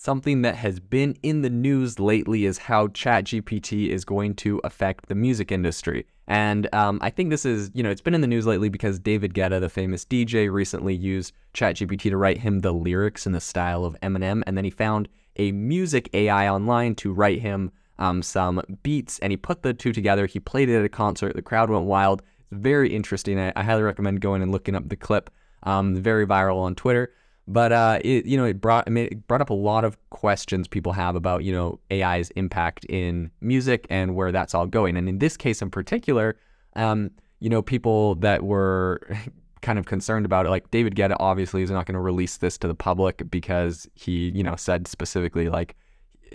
something that has been in the news lately is how ChatGPT is going to affect the music industry. And um, I think this is, you know, it's been in the news lately because David Guetta, the famous DJ, recently used ChatGPT to write him the lyrics in the style of Eminem. And then he found a music AI online to write him um, some beats. And he put the two together. He played it at a concert. The crowd went wild. It's very interesting. I, I highly recommend going and looking up the clip. Um, very viral on Twitter. But uh, it you know it brought I mean, it brought up a lot of questions people have about you know AI's impact in music and where that's all going. And in this case in particular, um, you know people that were kind of concerned about it, like David Guetta, obviously is not going to release this to the public because he you know said specifically like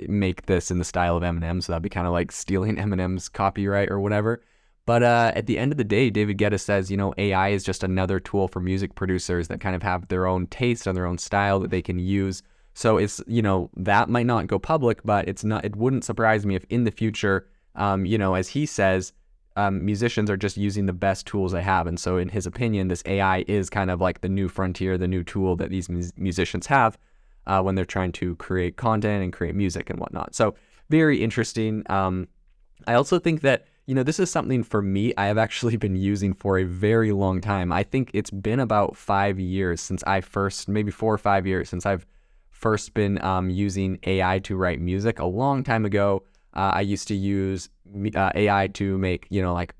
make this in the style of Eminem, so that'd be kind of like stealing Eminem's copyright or whatever. But uh, at the end of the day, David Guetta says, you know, AI is just another tool for music producers that kind of have their own taste and their own style that they can use. So it's, you know, that might not go public, but it's not, it wouldn't surprise me if in the future, um, you know, as he says, um, musicians are just using the best tools they have. And so, in his opinion, this AI is kind of like the new frontier, the new tool that these mus- musicians have uh, when they're trying to create content and create music and whatnot. So, very interesting. Um, I also think that you know, this is something for me I have actually been using for a very long time. I think it's been about five years since I first, maybe four or five years since I've first been um, using AI to write music. A long time ago, uh, I used to use uh, AI to make, you know, like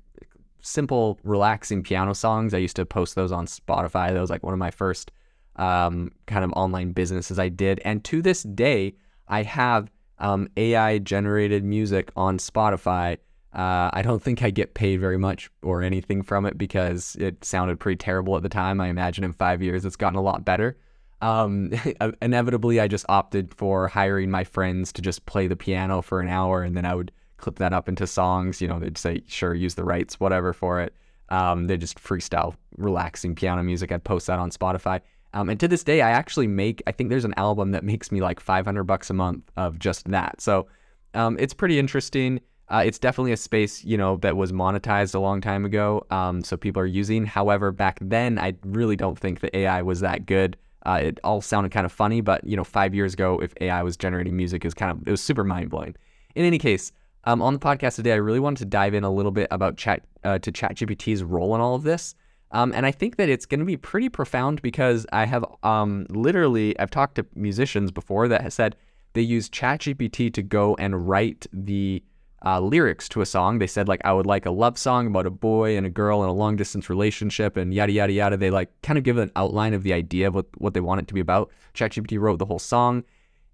simple, relaxing piano songs. I used to post those on Spotify. That was like one of my first um, kind of online businesses I did. And to this day, I have um, AI generated music on Spotify uh, I don't think I get paid very much or anything from it because it sounded pretty terrible at the time. I imagine in five years it's gotten a lot better. Um, inevitably, I just opted for hiring my friends to just play the piano for an hour and then I would clip that up into songs. You know, they'd say, sure, use the rights, whatever for it. Um, they just freestyle, relaxing piano music. I'd post that on Spotify. Um, and to this day, I actually make, I think there's an album that makes me like 500 bucks a month of just that. So um, it's pretty interesting. Uh, it's definitely a space, you know, that was monetized a long time ago. Um, so people are using. However, back then, I really don't think the AI was that good. Uh, it all sounded kind of funny, but you know, five years ago, if AI was generating music, is kind of it was super mind blowing. In any case, um, on the podcast today, I really wanted to dive in a little bit about chat uh, to ChatGPT's role in all of this. Um, and I think that it's going to be pretty profound because I have um, literally I've talked to musicians before that have said they use ChatGPT to go and write the uh, lyrics to a song. They said like I would like a love song about a boy and a girl in a long distance relationship and yada yada yada. They like kind of give an outline of the idea of what, what they want it to be about. ChatGPT wrote the whole song.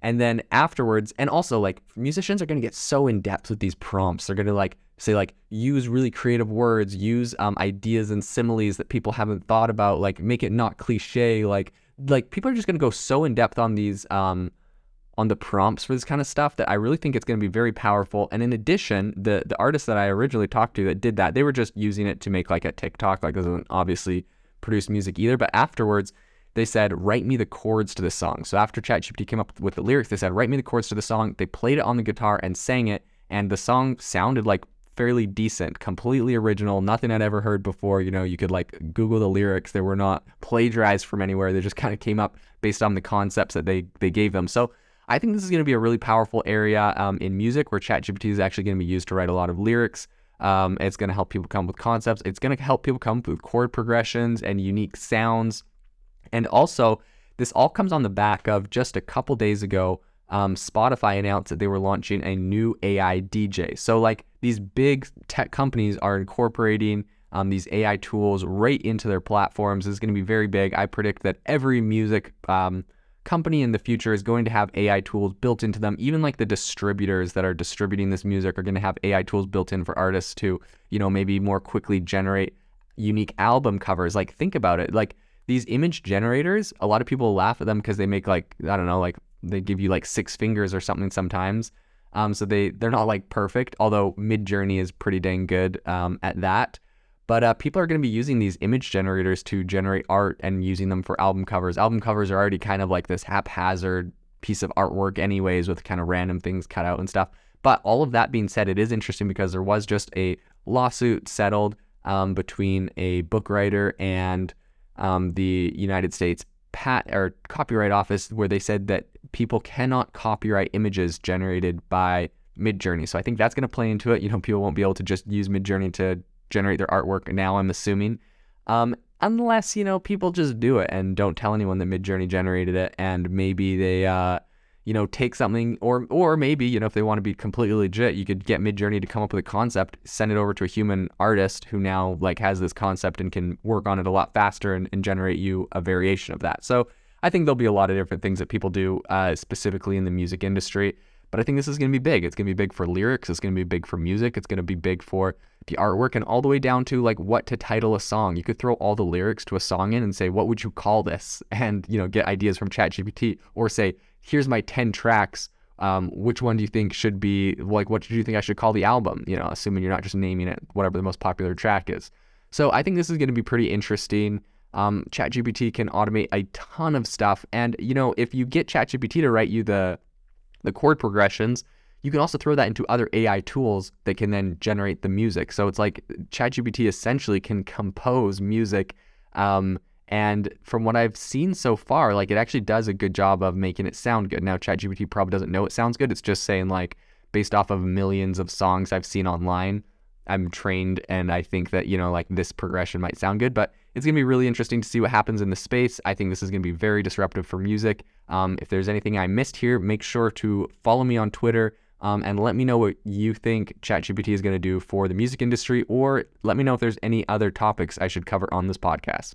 And then afterwards, and also like musicians are gonna get so in depth with these prompts. They're gonna like say like use really creative words, use um, ideas and similes that people haven't thought about, like make it not cliche. Like like people are just gonna go so in depth on these um, on the prompts for this kind of stuff that I really think it's going to be very powerful. And in addition, the the artist that I originally talked to that did that, they were just using it to make like a TikTok. Like doesn't obviously produce music either. But afterwards, they said, write me the chords to this song. So after ChatGPT came up with the lyrics, they said, write me the chords to the song. They played it on the guitar and sang it, and the song sounded like fairly decent, completely original, nothing I'd ever heard before. You know, you could like Google the lyrics; they were not plagiarized from anywhere. They just kind of came up based on the concepts that they they gave them. So I think this is going to be a really powerful area um, in music where ChatGPT is actually going to be used to write a lot of lyrics. Um, it's going to help people come up with concepts. It's going to help people come up with chord progressions and unique sounds. And also, this all comes on the back of just a couple days ago, um, Spotify announced that they were launching a new AI DJ. So, like these big tech companies are incorporating um, these AI tools right into their platforms. This is going to be very big. I predict that every music um, company in the future is going to have AI tools built into them. Even like the distributors that are distributing this music are going to have AI tools built in for artists to, you know, maybe more quickly generate unique album covers. Like think about it. Like these image generators, a lot of people laugh at them because they make like I don't know, like they give you like six fingers or something sometimes. Um, so they they're not like perfect. Although Midjourney is pretty dang good um, at that. But uh, people are going to be using these image generators to generate art and using them for album covers. Album covers are already kind of like this haphazard piece of artwork, anyways, with kind of random things cut out and stuff. But all of that being said, it is interesting because there was just a lawsuit settled um, between a book writer and um, the United States pat or copyright office where they said that people cannot copyright images generated by Midjourney. So I think that's going to play into it. You know, people won't be able to just use Midjourney to generate their artwork now. I'm assuming, um, unless you know people just do it and don't tell anyone that Midjourney generated it, and maybe they. Uh, you know, take something, or or maybe you know, if they want to be completely legit, you could get Midjourney to come up with a concept, send it over to a human artist who now like has this concept and can work on it a lot faster and, and generate you a variation of that. So I think there'll be a lot of different things that people do, uh, specifically in the music industry. But I think this is going to be big. It's going to be big for lyrics. It's going to be big for music. It's going to be big for the artwork and all the way down to like what to title a song. You could throw all the lyrics to a song in and say, what would you call this? And, you know, get ideas from ChatGPT or say, here's my 10 tracks. Um, which one do you think should be like, what do you think I should call the album? You know, assuming you're not just naming it whatever the most popular track is. So I think this is going to be pretty interesting. Um, ChatGPT can automate a ton of stuff. And, you know, if you get ChatGPT to write you the, the chord progressions, you can also throw that into other AI tools that can then generate the music. So it's like ChatGPT essentially can compose music um, and from what I've seen so far, like it actually does a good job of making it sound good. Now, ChatGPT probably doesn't know it sounds good. It's just saying, like, based off of millions of songs I've seen online, I'm trained and I think that, you know, like this progression might sound good, but it's going to be really interesting to see what happens in the space. I think this is going to be very disruptive for music. Um, if there's anything I missed here, make sure to follow me on Twitter um, and let me know what you think ChatGPT is going to do for the music industry, or let me know if there's any other topics I should cover on this podcast.